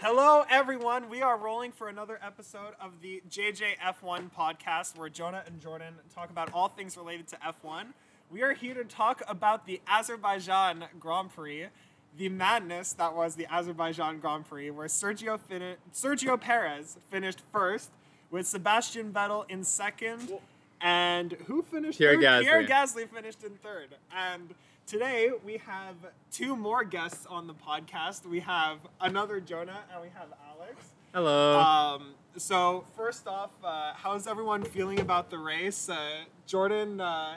Hello, everyone. We are rolling for another episode of the JJF1 podcast where Jonah and Jordan talk about all things related to F1. We are here to talk about the Azerbaijan Grand Prix, the madness that was the Azerbaijan Grand Prix, where Sergio, fin- Sergio Perez finished first, with Sebastian Vettel in second, and who finished Pierre third? Gasly. Pierre Gasly finished in third. And today we have two more guests on the podcast. We have another Jonah and we have Alex. Hello. Um, so first off, uh, how's everyone feeling about the race? Uh, Jordan, uh,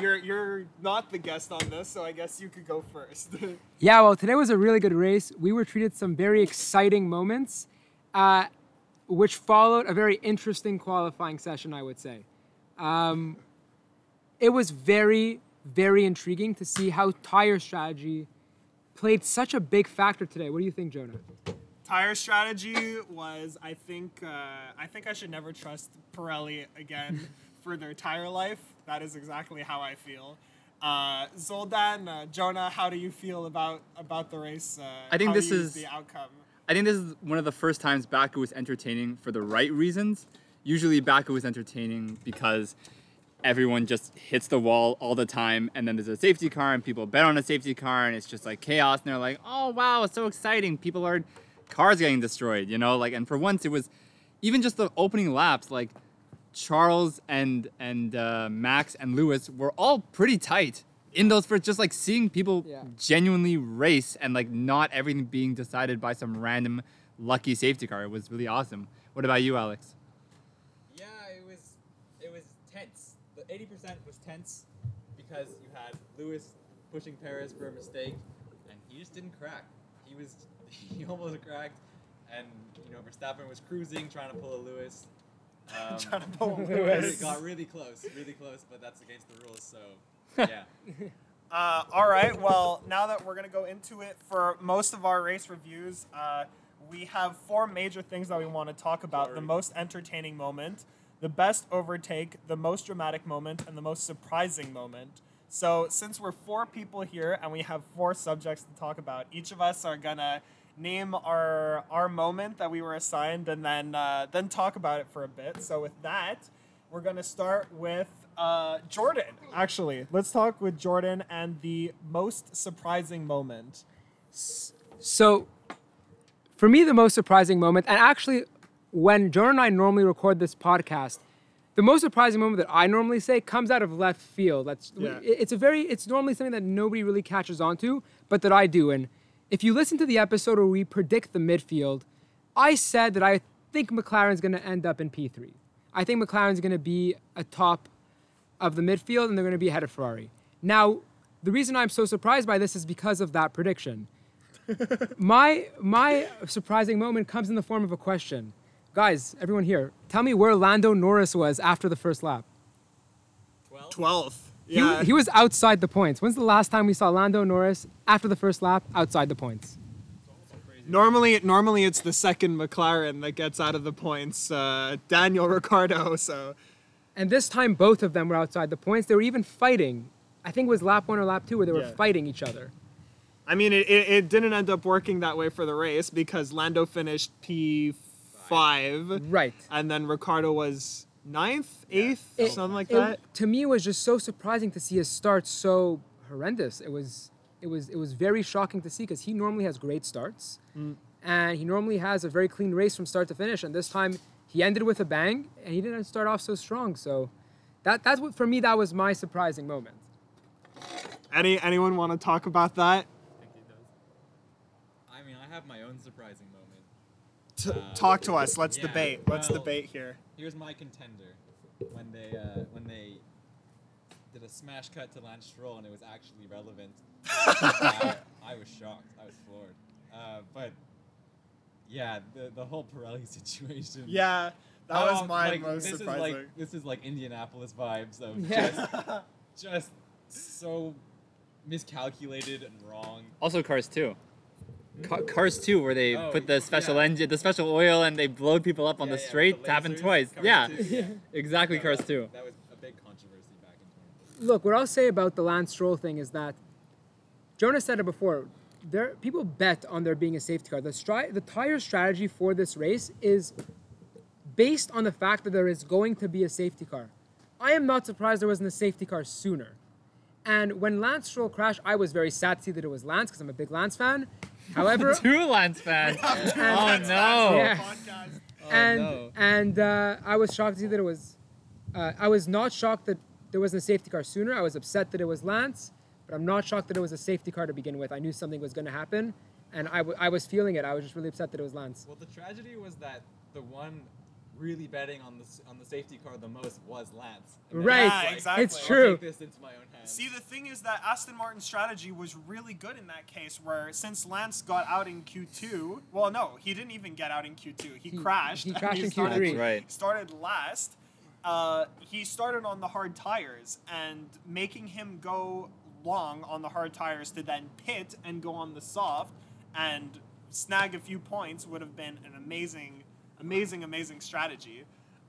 you're you're not the guest on this, so I guess you could go first. Yeah, well, today was a really good race. We were treated some very exciting moments, uh, which followed a very interesting qualifying session, I would say. Um, it was very, very intriguing to see how tire strategy played such a big factor today. What do you think, Jonah? Tire strategy was, I think, uh, I think I should never trust Pirelli again for their tire life. That is exactly how I feel. Uh, Zoldan, uh, Jonah, how do you feel about about the race? Uh, I think this is- the outcome. I think this is one of the first times Baku was entertaining for the right reasons. Usually Baku was entertaining because everyone just hits the wall all the time and then there's a safety car and people bet on a safety car and it's just like chaos and they're like, "Oh wow, it's so exciting. People are cars getting destroyed," you know? Like and for once it was even just the opening laps like Charles and and uh, Max and Lewis were all pretty tight in those first. Just like seeing people Yeah. genuinely race and like not everything being decided by some random lucky safety car. It was really awesome. What about you, Alex? Yeah, it was it was tense. The eighty percent was tense because you had Lewis pushing Perez for a mistake, and he just didn't crack. He was he almost cracked, and you know Verstappen was cruising, trying to pull a Lewis. Um, Trying to pull a Lewis. it got really close, really close, but that's against the rules. So yeah, Uh, all right. Well, now that we're gonna go into it for most of our race reviews, uh, we have four major things that we want to talk about: the most entertaining moment, the best overtake, the most dramatic moment, and the most surprising moment. So, since we're four people here and we have four subjects to talk about, each of us are gonna name our our moment that we were assigned, and then uh, then talk about it for a bit. So, with that, we're gonna start with uh, Jordan. Actually, let's talk with Jordan and the most surprising moment. So, for me, the most surprising moment, and actually, when Jonah and I normally record this podcast, the most surprising moment that I normally say comes out of left field. That's Yeah. it's a very it's normally something that nobody really catches on to, but that I do. And if you listen to the episode where we predict the midfield, I said that I think McLaren's going to end up in P3. I think McLaren's going to be atop of the midfield and they're going to be ahead of Ferrari. Now, the reason I'm so surprised by this is because of that prediction. my my surprising moment comes in the form of a question. Guys, everyone here, tell me where Lando Norris was after the first lap. twelve. Twelfth. He, Yeah. he was outside the points. When's the last time we saw Lando Norris after the first lap outside the points? normally, normally it's the second McLaren that gets out of the points. Uh, Daniel Ricciardo. So And this time, both of them were outside the points. They were even fighting. I think it was lap one or lap two where they were Yeah. fighting each other. I mean, it, it, it didn't end up working that way for the race because Lando finished P five, Right. and then Ricciardo was ninth, eighth, It- something like it- that. To me, it was just so surprising to see his start so horrendous. It was, it was, it was very shocking to see because he normally has great starts, Mm. and he normally has a very clean race from start to finish. And this time, he ended with a bang, and he didn't start off so strong. So, that that's what for me that was my surprising moment. Any anyone want to talk about that? I think he does. I mean, I have my own surprising moment. T- talk to us. Let's yeah, debate. Let's well- debate here. Here's my contender. When they uh, when they did a smash cut to Lance Stroll and it was actually relevant, I, I was shocked. I was floored. Uh, but yeah, the the whole Pirelli situation. Yeah, that was my like, most this surprising. Is like, this is like Indianapolis vibes of Yeah. just just so miscalculated and wrong. Also, Cars 2. Ca- Cars 2, where they Oh, put the special yeah. engine, the special oil, and they blow people up on Yeah, the yeah, straight. with the happened lasers, twice. Cars Yeah, 2, yeah. exactly. Cars was- 2. That was a big controversy back in 2014. Look, what I'll say about the Lance Stroll thing is that Jonah said it before. there people bet on there being a safety car. The stri- the tire strategy for this race is based on the fact that there is going to be a safety car. I am not surprised there wasn't a safety car sooner. And when Lance Stroll crashed, I was very sad to see that it was Lance because I'm a big Lance fan. However, Two Lance fans. oh no. Yeah. Podcast. and no. and uh, I was shocked to see that it was. Uh, I was not shocked that there wasn't a safety car sooner. I was upset that it was Lance, but I'm not shocked that it was a safety car to begin with. I knew something was going to happen, and I, w- I was feeling it. I was just really upset that it was Lance. Well, the tragedy was that the one really betting on the on the safety car the most was Lance. And Right. it's Yeah, like, exactly. It's I'll true. Take this into my own hands. See, the thing is that Aston Martin's strategy was really good in that case, where since Lance got out in Q2, well, no, he didn't even get out in Q2. He, He- crashed. he and crashed in started, Q3. That's right. Started last. Uh, he started on the hard tires, and making him go long on the hard tires to then pit and go on the soft and snag a few points would have been an amazing, amazing, amazing strategy.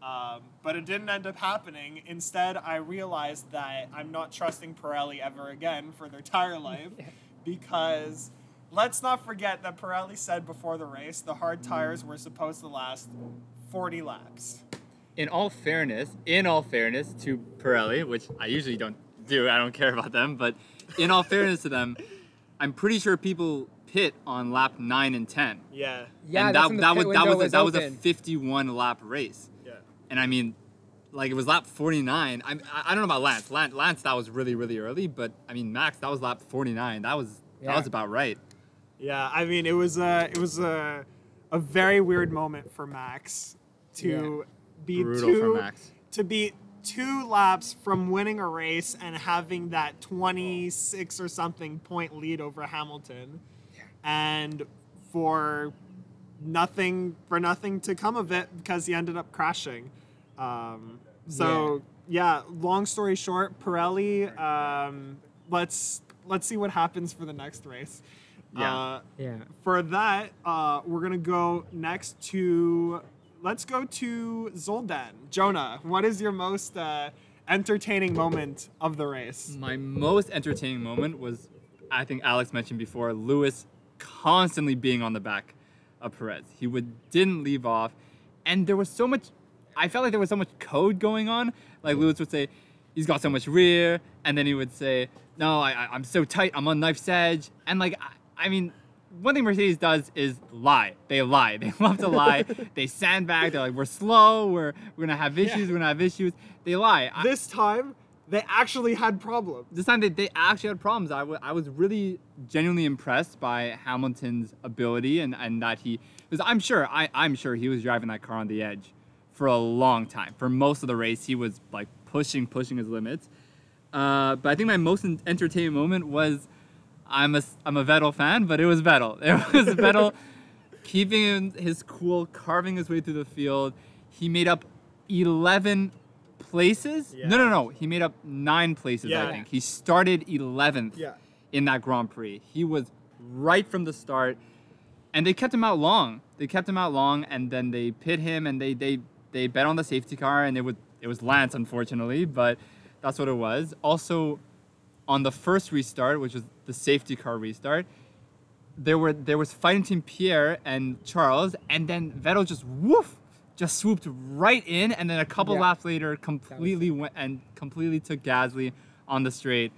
Um, but it didn't end up happening. Instead, I realized that I'm not trusting Pirelli ever again for their tire life because let's not forget that Pirelli said before the race the hard tires were supposed to last 40 laps. in all fairness, in all fairness to Pirelli, which I usually don't do, I don't care about them, but in all fairness to them, I'm pretty sure people pit on lap nine and ten. Yeah. Yeah, and that's that, when that was that window was a, that was a 51 lap race. Yeah. And I mean, like it was lap 49. I, I I don't know about Lance. Lance. Lance that was really really early, but I mean Max that was lap 49. That was Yeah. that was about right. Yeah, I mean, it was a it was a a very weird moment for Max to be Brutal two to be two laps from winning a race and having that 26 or something point lead over Hamilton, Yeah. and for nothing for nothing to come of it because he ended up crashing. Um, so yeah. long story short, Pirelli. Um, let's let's see what happens for the next race. Yeah. Uh, Yeah. for that, uh, we're gonna go next to. Let's go to Zoldan. Jonah, what is your most uh, entertaining moment of the race? My most entertaining moment was, I think Alex mentioned before, Lewis constantly being on the back of Perez. He would didn't leave off, and there was so much. I felt like there was so much code going on. Like Lewis would say, he's got so much rear, and then he would say, no, I, I, I'm so tight, I'm on knife's edge, and like I, I mean. One thing Mercedes does is lie. They lie. They love to lie. they sandbag. They're like, we're slow. We're we're gonna have issues. We're gonna have issues. They lie. I- This time, they actually had problems. this time they, they actually had problems. I I was really genuinely impressed by Hamilton's ability and, and that he because I'm sure I, I'm sure he was driving that car on the edge for a long time. For most of the race, he was like pushing, pushing his limits. Uh, but I think my most entertaining moment was I'm a I'm a Vettel fan, but it was Vettel. It was Vettel keeping his cool, carving his way through the field. He made up 11 places. Yeah. No, no, no. He made up nine places. Yeah. I think he started 11th Yeah. in that Grand Prix. He was right from the start, and they kept him out long. They kept him out long, and then they pit him, and they they they bet on the safety car, and it was it was Lance, unfortunately, but that's what it was. Also, on the first restart, which was the safety car restart, there were there was fighting team Pierre and Charles, and then Vettel just woof, just swooped right in, and then a couple Yeah. laps later, completely went and completely took Gasly on the straight.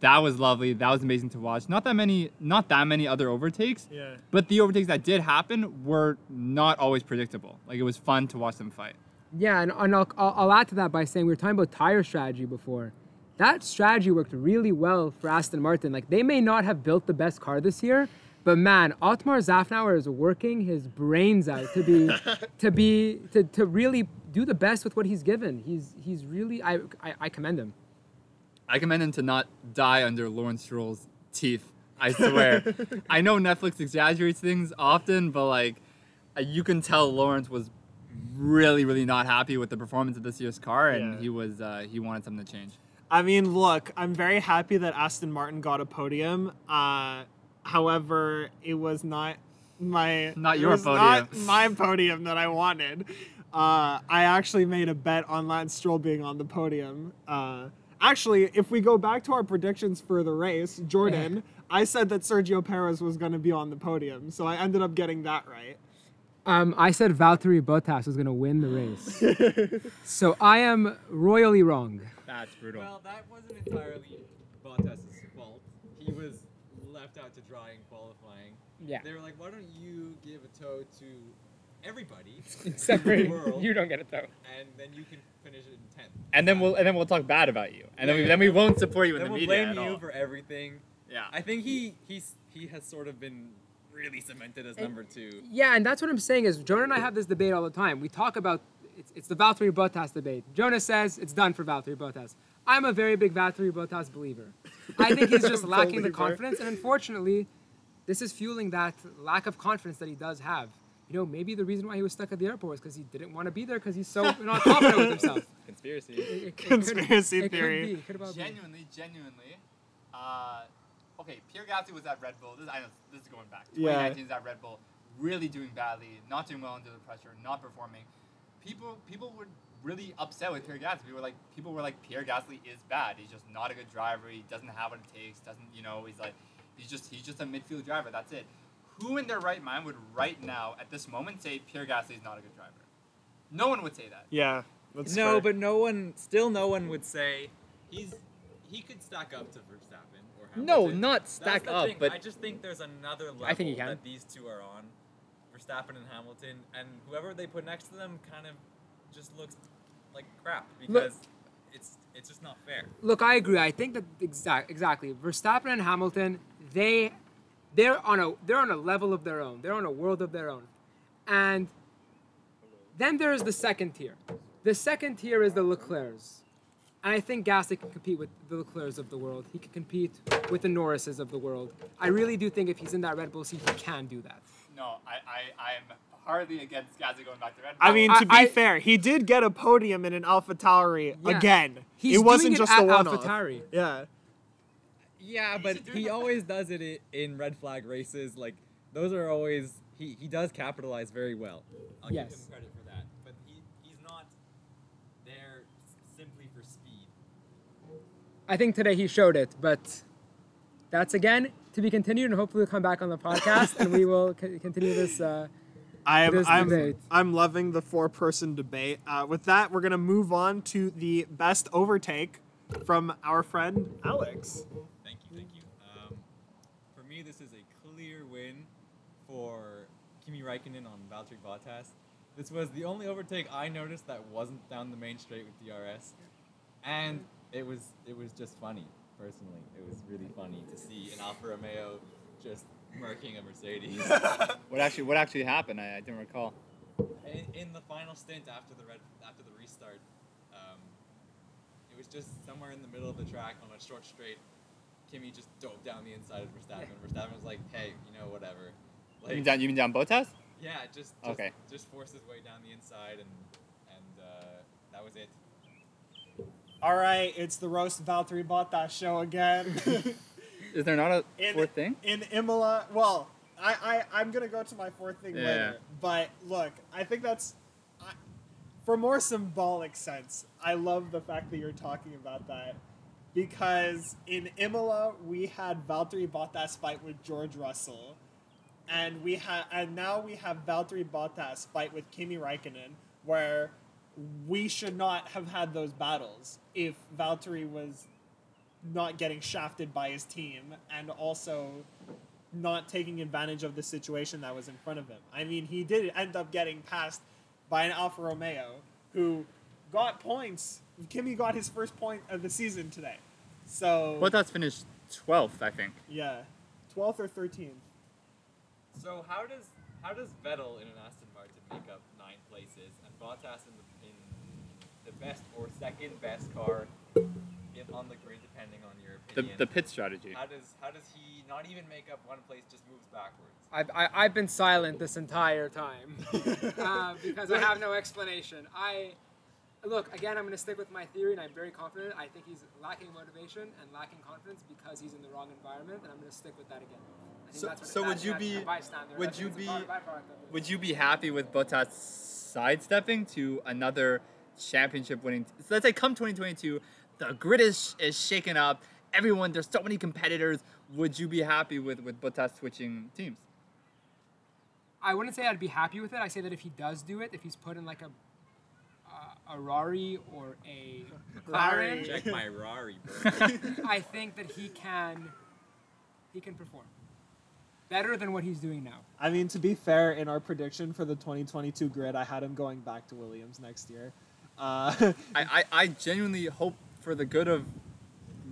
That was lovely. That was amazing to watch. Not that many, not that many other overtakes, Yeah. but the overtakes that did happen were not always predictable. Like it was fun to watch them fight. Yeah, and, and I'll, I'll, I'll add to that by saying we were talking about tire strategy before. That strategy worked really well for Aston Martin. Like they may not have built the best car this year, but man, Otmar Szafnauer is working his brains out to be, to be, to, to really do the best with what he's given. He's he's really I I, I commend him. I commend him to not die under Lawrence Stroll's teeth. I swear. I know Netflix exaggerates things often, but like, uh, you can tell Lawrence was really, really not happy with the performance of this year's car, and Yeah. he was uh, he wanted something to change. I mean, look, I'm very happy that Aston Martin got a podium. Uh, however, it was not my Not it your was podium. Not my podium that I wanted. Uh, I actually made a bet on Lance Stroll being on the podium. Uh, actually, if we go back to our predictions for the race, Jordan, I said that Sergio Perez was going to be on the podium, so I ended up getting that right. Um, I said Valtteri Bottas was going to win the race. so I am royally wrong. That's brutal. Well, that wasn't entirely Bottas' fault. He was left out to dry in qualifying. Yeah. They were like, why don't you give a toe to everybody Except for in the world, you don't get it though. and then you can finish it in 10th. and then we'll and then we'll talk bad about you, and then we then we won't support you in Then the we'll media blame at you all. for everything. yeah. I think he he's he has sort of been really cemented as And- number two. Yeah, and that's what I'm saying is Jonah and I have this debate all the time. We talk about it's, it's the Valtteri Bottas debate. Jonah says it's done for Valtteri Bottas. I'm a very big Valtteri Bottas believer. I think he's just lacking the confidence, and unfortunately, this is fueling that lack of confidence that he does have. You know, maybe the reason why he was stuck at the airport was because he didn't want to be there because he's so not confident with himself. Conspiracy. It- it- it could- Conspiracy it could theory. be, it could about be. Genuinely, genuinely. Uh, okay, Pierre Gasly was at Red Bull. This, I know this is going back. Yeah. 2019 is at Red Bull, really doing badly, not doing well under the pressure, not performing. People, people were really upset with Pierre Gasly. People were like, people were like, Pierre Gasly is bad. He's just not a good driver. He doesn't have what it takes. Doesn't, you know, he's like, he's just, he's just a midfield driver. That's it. Who in their right mind would right now, at this moment, say Pierre Gasly is not a good driver? No one would say that. Yeah. That's no, fair. but no one, still no one would say he's he could stack up to Verstappen or Hamilton. No, not That's stack the up, thing. but I just think there's another level I think he can. that these two are on, Verstappen and Hamilton, and whoever they put next to them kind of just looks like crap because it's it's just not fair. Look, I agree. I think that exact exactly. Verstappen and Hamilton, they they're on a they're on a level of their own. They're on a world of their own. And then there's the second tier. The second tier is the Leclercs. And I think Gasly can compete with the Leclercs of the world. He can compete with the Norrises of the world. I really do think if he's in that Red Bull seat, he can do that. No, I, I, I'm hardly against Gasly going back to Red Bull. I mean, I- to be I- fair, he did get a podium in an Alpha Tauri Yeah. again. He's it wasn't doing it just at a one-off. AlphaTauri. Yeah. Yeah, but he always does it in red flag races. Like those are always he, he does capitalize very well. I'll Yes. give him credit for that. But he, he's not there simply for speed. I think today he showed it, but that's again to be continued, and hopefully we'll come back on the podcast and we will c- continue this. Uh, I'm I'm, debate. I'm loving the four person debate. Uh, with that, we're gonna move on to the best overtake from our friend Alex. Thank you, thank you. Um, for me, this is a clear win for Kimi Räikkönen on Valtteri Bottas. This was the only overtake I noticed that wasn't down the main straight with DRS, and it was it was just funny. Personally, it was really funny to see an Alfa Romeo just murking a Mercedes. what actually, what actually happened? I, I didn't recall. in, in the final stint after the red after the restart, um, it was just somewhere in the middle of the track on a short straight. Kimi just dove down the inside of Verstappen. Verstappen was like, "Hey, you know, whatever." You mean down, you mean down Bottas? yeah, just, just Okay. just forced his way down the inside, and and uh, that was it. All right, it's the roast Valtteri Bottas show again. Is there not a in, fourth thing? in Imola. Well, I, I I'm gonna go to my fourth thing Yeah. later. But look, I think that's I, for more symbolic sense. I love the fact that you're talking about that because in Imola we had Valtteri Bottas fight with George Russell, and we had and now we have Valtteri Bottas fight with Kimi Räikkönen, where we should not have had those battles if Valtteri was not getting shafted by his team and also not taking advantage of the situation that was in front of him. I mean, he did end up getting passed by an Alfa Romeo who got points. Kimi got his first point of the season today. So, Bottas finished 12th, I think. yeah, 12th or 13th. So how does how does Vettel in an Aston Martin make up nine places and Bottas in the in the best or second best car in, on the grid, depending on your opinion? the pit strategy. how does how does he not even make up one place, just moves backwards? I've, I, I've been silent this entire time uh, because I have no explanation. I look again. I'm going to stick with my theory, and I'm very confident. I think he's lacking motivation and lacking confidence because he's in the wrong environment, and I'm going to stick with that again. I think So- that's so that- would you that's be- bystander. would you be- of. Would you be happy with Bottas sidestepping to another championship winning? So let's say come 2022, the grid is, is shaken up. Everyone, there's so many competitors. would you be happy with with Bottas switching teams? I wouldn't say I'd be happy with it. I say that if he does do it, if he's put in like a uh, a Rari or a Rari. McLaren, Check my Rari, bro. I think that he can he can perform better than what he's doing now. I mean, to be fair, in our prediction for the 2022 grid, I had him going back to Williams next year. Uh, I, I, I genuinely hope for the good of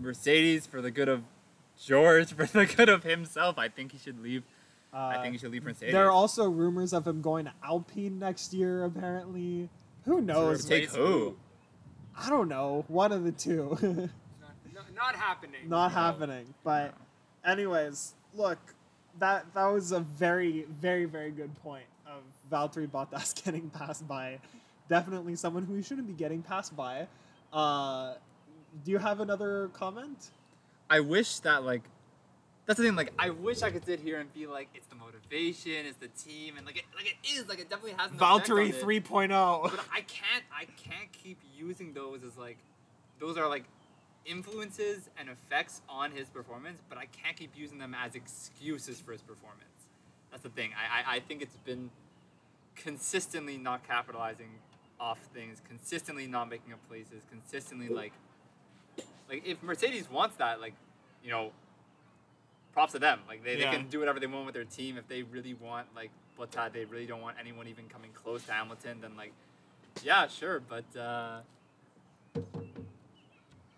Mercedes, for the good of George, for the good of himself. I think he should leave. I uh, think he should leave Mercedes. there are also rumors of him going to Alpine next year. Apparently, who knows? Take who? I don't know. One of the two. Not, not, not happening. Not happening. But, anyways, look, that that was a very, very, very good point of Valtteri Bottas getting passed by, definitely someone who he shouldn't be getting passed by. Uh, do you have another comment? I wish that like that's the thing. Like I wish I could sit here and be like, it's the motivation, it's the team, and like it like it is. Like it definitely has an effect on Valtteri it. 3.0. But I can't I can't keep using those as like those are like influences and effects on his performance, but I can't keep using them as excuses for his performance. That's the thing. I, I, I think it's been consistently not capitalizing off things, consistently not making up places, consistently like like if Mercedes wants that, like, you know, props to them. Like they, Yeah. they can do whatever they want with their team. If they really want like Bottas, they really don't want anyone even coming close to Hamilton, then like yeah, sure, but uh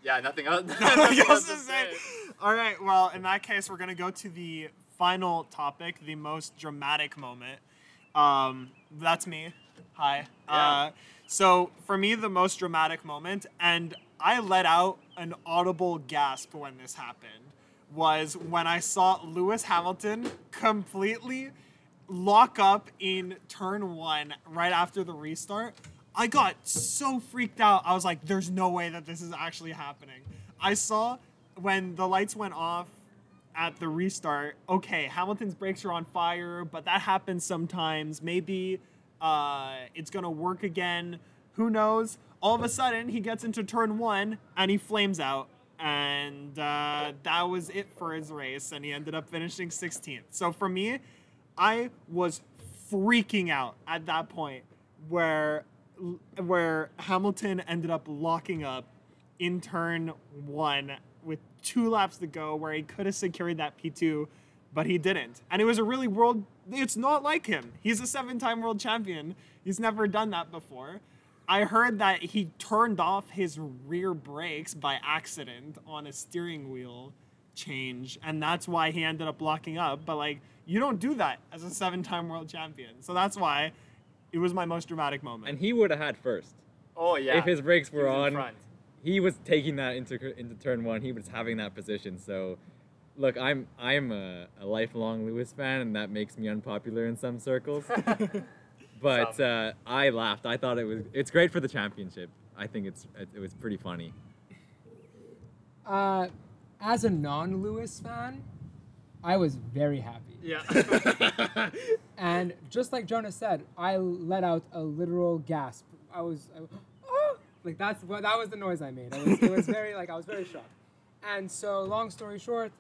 yeah, nothing else. Nothing else to say. All right. Well, in that case, we're gonna go to the final topic, the most dramatic moment. Um, that's me. Hi. Yeah. Uh, so for me, the most dramatic moment, and I let out an audible gasp when this happened, was when I saw Lewis Hamilton completely lock up in turn one right after the restart. I got so freaked out. I was like, there's no way that this is actually happening. I saw when the lights went off at the restart, okay, Hamilton's brakes are on fire, but that happens sometimes. Maybe uh, it's going to work again. Who knows? All of a sudden, he gets into turn one and he flames out. And uh, that was it for his race, and he ended up finishing 16th. So for me, I was freaking out at that point where where Hamilton ended up locking up in turn one with two laps to go, where he could have secured that P2, but he didn't. And it was a really world. It's not like him. He's a seven-time world champion. He's never done that before. I heard that he turned off his rear brakes by accident on a steering wheel change, and that's why he ended up locking up. But like, you don't do that as a seven-time world champion, so that's why it was my most dramatic moment. And he would have had first. Oh yeah. If his brakes were on, front. he was taking that into into turn one. He was having that position. So, look, I'm I'm a, a lifelong Lewis fan, and that makes me unpopular in some circles. but uh, I laughed. I thought it was it's great for the championship. I think it's it, it was pretty funny. Uh, as a non-Lewis fan, I was very happy. Yeah. And just like Jonah said, I let out a literal gasp. I was, I, "Oh!" like that's what that was the noise I made. It was, it was very like I was very shocked. And so, long story short,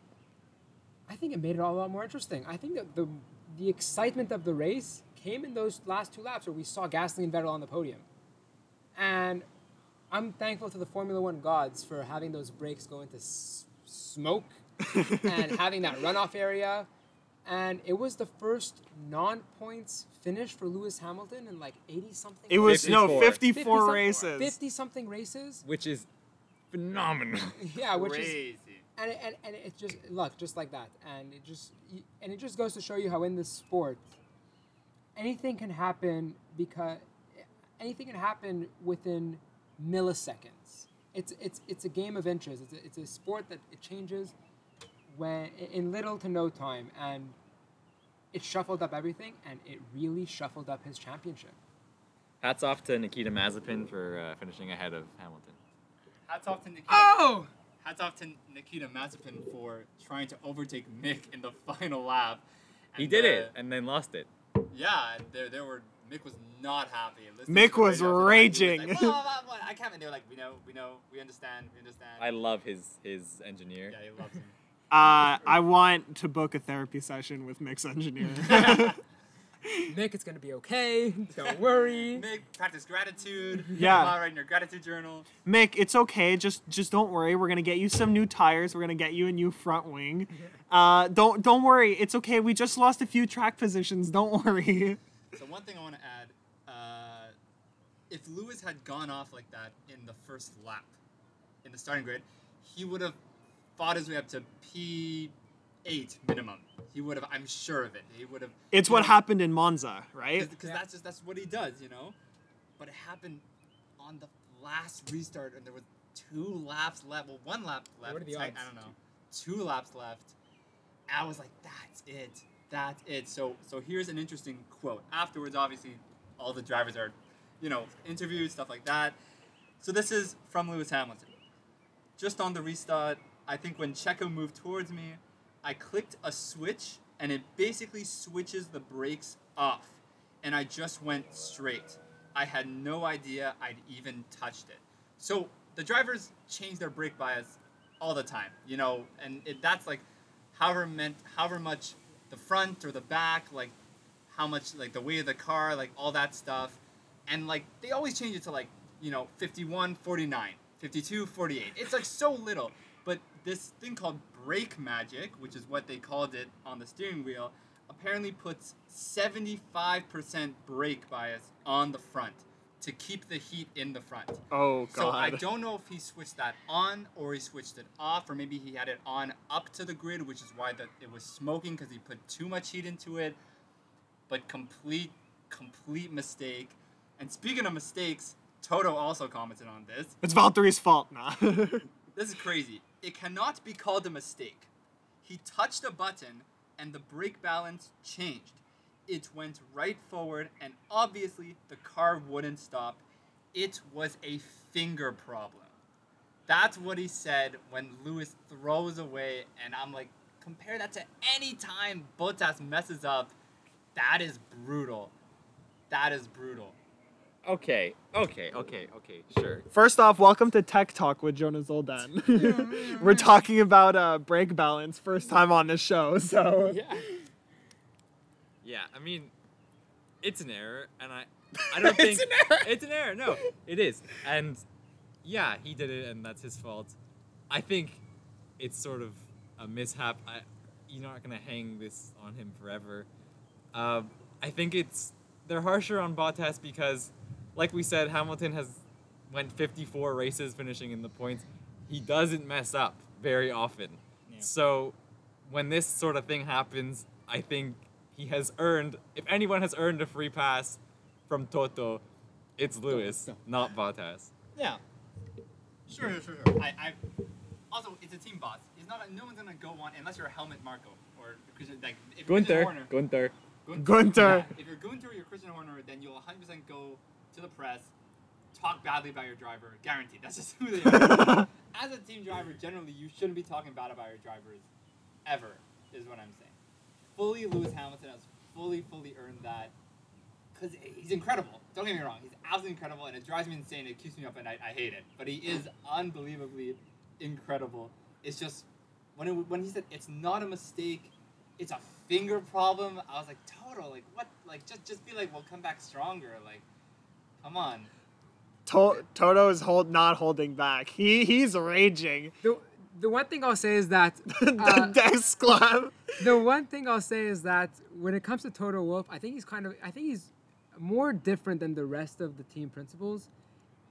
I think it made it all a lot more interesting. I think that the the excitement of the race came in those last two laps where we saw Gasly and Vettel on the podium. And I'm thankful to the Formula One gods for having those brakes go into s- smoke and having that runoff area. And it was the first non-points finish for Lewis Hamilton in like 80 something. it was no 54. 54 races. 50 something races. Which is phenomenal. Yeah, which is Crazy. and it, and, and it just look just like that and it just and it just goes to show you how in this sport anything can happen because anything can happen within milliseconds it's it's it's a game of inches it's a, it's a sport that it changes when in little to no time and it shuffled up everything and it really shuffled up his championship Hats off to Nikita Mazepin for uh, finishing ahead of Hamilton. Hats off to Nikita. oh Hats off to Nikita Mazepin for trying to overtake Mick in the final lap. He did uh, it and then lost it. Yeah, there, there were. Mick was not happy. Listening Mick to was radio after that, raging. like, "Blah, blah, blah, blah." I can't. And they were like, we know, we know, we understand, we understand. I love his his engineer. yeah, he loves him. Uh, I want to book a therapy session with Mick's Engineer. Nick, it's gonna be okay. Don't worry. Make practice gratitude. Yeah. While writing your gratitude journal. Mick, it's okay. Just just don't worry. We're gonna get you some new tires. We're gonna get you a new front wing. Uh, don't don't worry. It's okay. We just lost a few track positions. Don't worry. So one thing I want to add, uh, if Lewis had gone off like that in the first lap, in the starting grid, he would have fought his way up to P eight minimum. He would have. I'm sure of it. He would have. It's what happened in Monza, right? Because Yeah. that's just that's what he does, you know. But it happened on the last restart, and there was two laps left. Well, one lap left. What are the It's like, odds? I don't know. Two laps left. I was like, that's it. That's it. So so here's an interesting quote. Afterwards, obviously, all the drivers are, you know, interviewed stuff like that. So this is from Lewis Hamilton. Just on the restart, I think when Checo moved towards me, I clicked a switch and it basically switches the brakes off. And I just went straight. I had no idea I'd even touched it. So the drivers change their brake bias all the time, you know, and it, that's like however meant however much the front or the back, like how much like the weight of the car, like all that stuff. And like they always change it to like, you know, 51, 49, 52, 48. It's like so little. But this thing called brake magic, which is what they called it on the steering wheel, apparently puts 75% brake bias on the front to keep the heat in the front. Oh god. So I don't know if he switched that on or he switched it off, or maybe he had it on up to the grid, which is why the, it was smoking because he put too much heat into it. But complete, complete mistake. And speaking of mistakes, Toto also commented on this. It's Valtteri's fault, nah. This is crazy. It cannot be called a mistake. He touched a button and the brake balance changed. It went right forward and obviously the car wouldn't stop. It was a finger problem. That's what he said when Lewis throws away and I'm like compare that to any time Bottas messes up. That is brutal. That is brutal. Okay, okay, okay, okay, sure. First off, welcome to Tech Talk with Jonah Zoldan. We're talking about uh, brake balance, first time on this show, so. Yeah. Yeah, I mean, it's an error, and I, I don't think It's an error. It's an error. No, it is, and yeah, he did it, and that's his fault. I think it's sort of a mishap. I, you're not gonna hang this on him forever. Um, I think it's they're harsher on Bottas because, like we said, Hamilton has went 54 races finishing in the points. He doesn't mess up very often. Yeah. So when this sort of thing happens, I think he has earned. If anyone has earned a free pass from Toto, it's Lewis, not Bottas. Yeah. Sure, sure, sure. I, I also it's a team boss. It's not. No one's gonna go on unless you're a Helmut Marko or Christian. Like if Christian Gunther, Horner, Gunther. Gun- Gunther. Yeah, if you're Gunther or you're Christian Horner, then you'll 100% go to the press, talk badly about your driver. Guaranteed. That's just who they are. As a team driver, generally you shouldn't be talking bad about your drivers, ever. Is what I'm saying. Fully, Lewis Hamilton has fully, fully earned that. Cause he's incredible. Don't get me wrong. He's absolutely incredible, and it drives me insane. It keeps me up at night. I hate it, but he is unbelievably incredible. It's just when it, when he said it's not a mistake, it's a finger problem. I was like, total, like what? Like just just be like, well, come back stronger. Like, come on. To- Toto is hold- not holding back. He He's raging. The, the one thing I'll say is that uh, the exclam. the one thing I'll say is that when it comes to Toto Wolff, I think he's kind of I think he's more different than the rest of the team principals,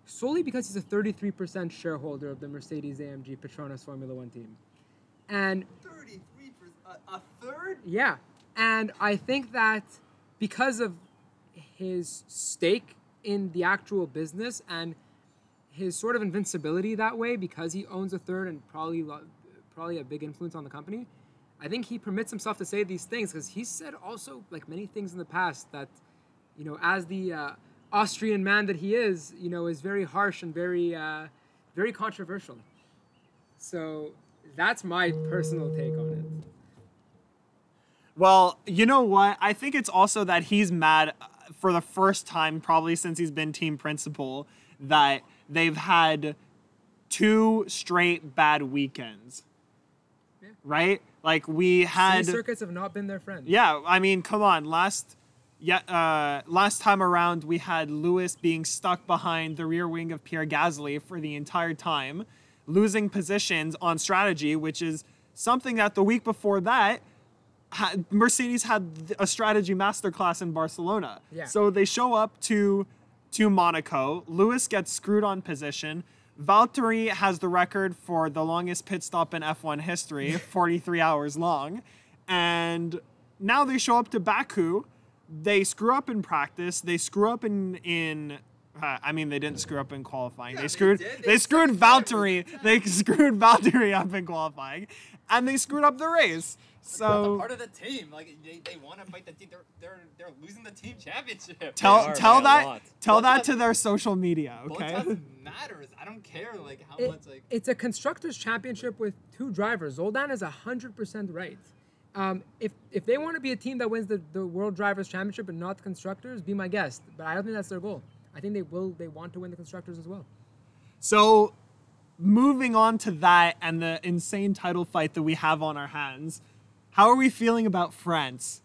solely because he's a 33% shareholder of the Mercedes AMG Petronas Formula One team, and Thirty-three percent, a third. yeah, and I think that because of his stake in the actual business and his sort of invincibility that way, because he owns a third and probably probably a big influence on the company, I think he permits himself to say these things because he said also like many things in the past that, you know, as the uh, Austrian man that he is, you know, is very harsh and very, uh, very controversial. So that's my personal take on it. Well, you know what? I think it's also that he's mad for the first time, probably since he's been team principal, that they've had two straight bad weekends. right? Like we had City circuits have not been their friend. yeah, I mean, come on. Last yeah, uh, last time around we had Lewis being stuck behind the rear wing of Pierre Gasly for the entire time, losing positions on strategy, which is something that the week before that ha- Mercedes had a strategy masterclass in Barcelona. Yeah. So they show up to to Monaco. Lewis gets screwed on position. Valtteri has the record for the longest pit stop in F1 history, 43 hours long. And now they show up to Baku. They screw up in practice. They screw up in in. Uh, I mean, they didn't screw up in qualifying. they they screwed. did. They, They screwed sucked up. Valtteri. They screwed Valtteri up in qualifying, and they screwed up the race. They're not So part of the team. Like they, they want to fight the team. They're they're they're losing the team championship. tell are tell that lot. tell that Bottas- to their social media. Okay. Bottas matters. I don't care like how It- much like. it's a constructors championship with two drivers. Zoldan is hundred percent right. Um, if if they want to be a team that wins the, the World Drivers Championship and not the constructors, be my guest. But I don't think that's their goal. I think they will. They want to win the constructors as well. So, moving on to that and the insane title fight that we have on our hands, how are we feeling about France?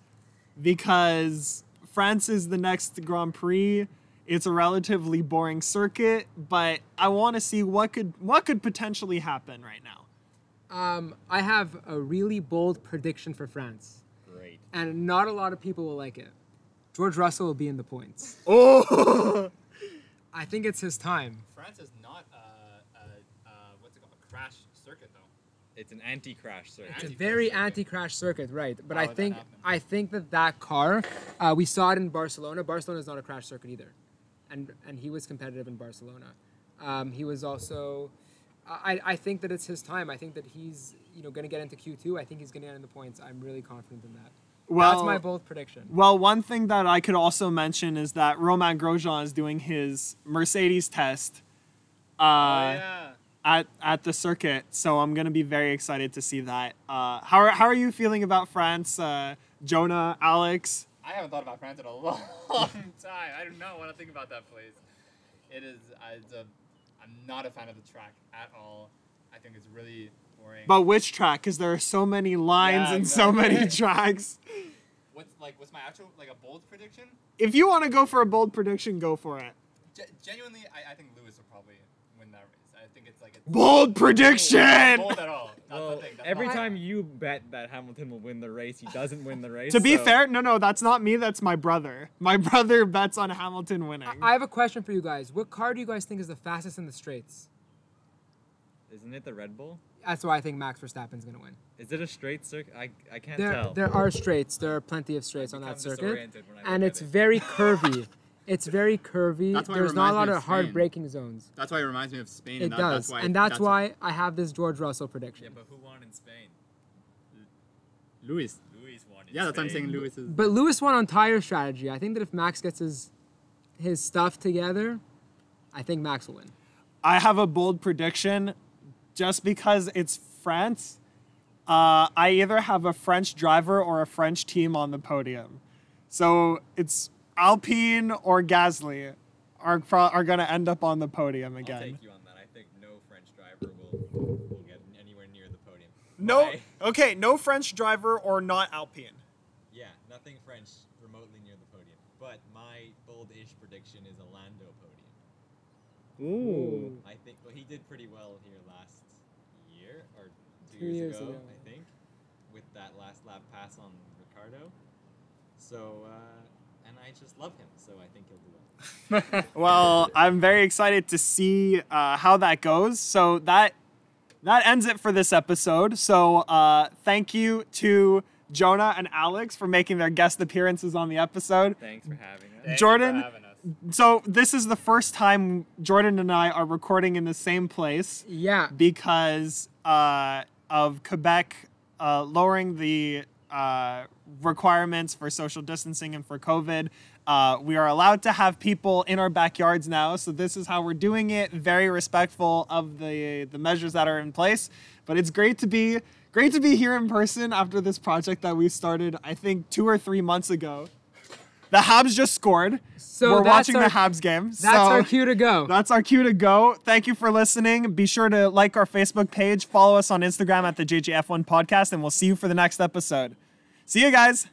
Because France is the next Grand Prix. It's a relatively boring circuit, but I want to see what could what could potentially happen right now. Um, I have a really bold prediction for France, Great. and not a lot of people will like it. George Russell will be in the points. Oh, I think it's his time. France is not uh, uh, uh, what's it called? A crash circuit though. It's an anti-crash circuit. It's a very circuit. anti-crash circuit, right? But How I think? I think that that car, uh, we saw it in Barcelona. Barcelona is not a crash circuit either, and and he was competitive in Barcelona. Um, he was also, I I think that it's his time. I think that he's you know going to get into Q two. I think he's going to get in the points. I'm really confident in that. Well, That's my bold prediction. Well, one thing that I could also mention is that Romain Grosjean is doing his Mercedes test. Uh, oh yeah. at at the circuit, so I'm gonna be very excited to see that. Uh, how are how are you feeling about France, uh, Jonah, Alex? I haven't thought about France in a long time. I do not want to think about that place. It is. I, it's a, I'm not a fan of the track at all. I think it's really boring. But which track? Because there are so many lines Yeah, and so many tracks. what's like? What's my actual like a bold prediction? If you want to go for a bold prediction, go for it. Ge- genuinely, I, I think Lewis will probably win that race. I think it's like a Bold prediction. Bold at all. That's Well, the thing. Every not- time you bet that Hamilton will win the race, he doesn't win the race. To be so- fair, no, no, that's not me. That's my brother. My brother bets on Hamilton winning. I have a question for you guys. What car do you guys think is the fastest in the straights? isn't it the Red Bull? That's why I think Max Verstappen's going to win. Is it a straight circuit? I, I can't There, tell. there are straights. There are plenty of straights on that circuit, when I and it's it. very curvy. It's very curvy. That's why it There's not a lot of of hard Spain. braking zones. That's why it reminds me of Spain. It and that, does, That's why, and that's, why I have this George Russell prediction. yeah, but who won in Spain? Lewis. Lewis won in Yeah, that's what I'm saying. Lewis is. But Lewis won on tire strategy. I think that if Max gets his his stuff together, I think Max will win. I have a bold prediction just because it's France. Uh, I either have a French driver or a French team on the podium. So it's Alpine or Gasly are, pro- are going to end up on the podium I'll again. take you on that. I think no French driver will, will get anywhere near the podium. No, My- okay, no French driver or not Alpine. yeah, nothing French remotely near the podium. But my bold-ish prediction is a Lando podium. Ooh. I think well he did pretty well here last year or two, Two years, years ago, ago. I think, with that last lap pass on Ricciardo. So uh, and I just love him, so I think he'll do well. Well, I'm very excited to see uh, how that goes. So that that ends it for this episode. So uh, thank you to Jonah and Alex for making their guest appearances on the episode. Thanks for having us. Thank Jordan- for having us. So this is the first time Jordan and I are recording in the same place Yeah. because uh, of Quebec uh, lowering the uh, requirements for social distancing and for COVID. Uh, we are allowed to have people in our backyards now, so this is how we're doing it. Very respectful of the the measures that are in place, but it's great to be great to be here in person after this project that we started. I think two or three months ago. The Habs just scored. So We're watching our- the Habs game. That's so our cue to go. That's our cue to go. Thank you for listening. Be sure to like our Facebook page, follow us on Instagram at the JJF1 podcast, and we'll see you for the next episode. See you guys.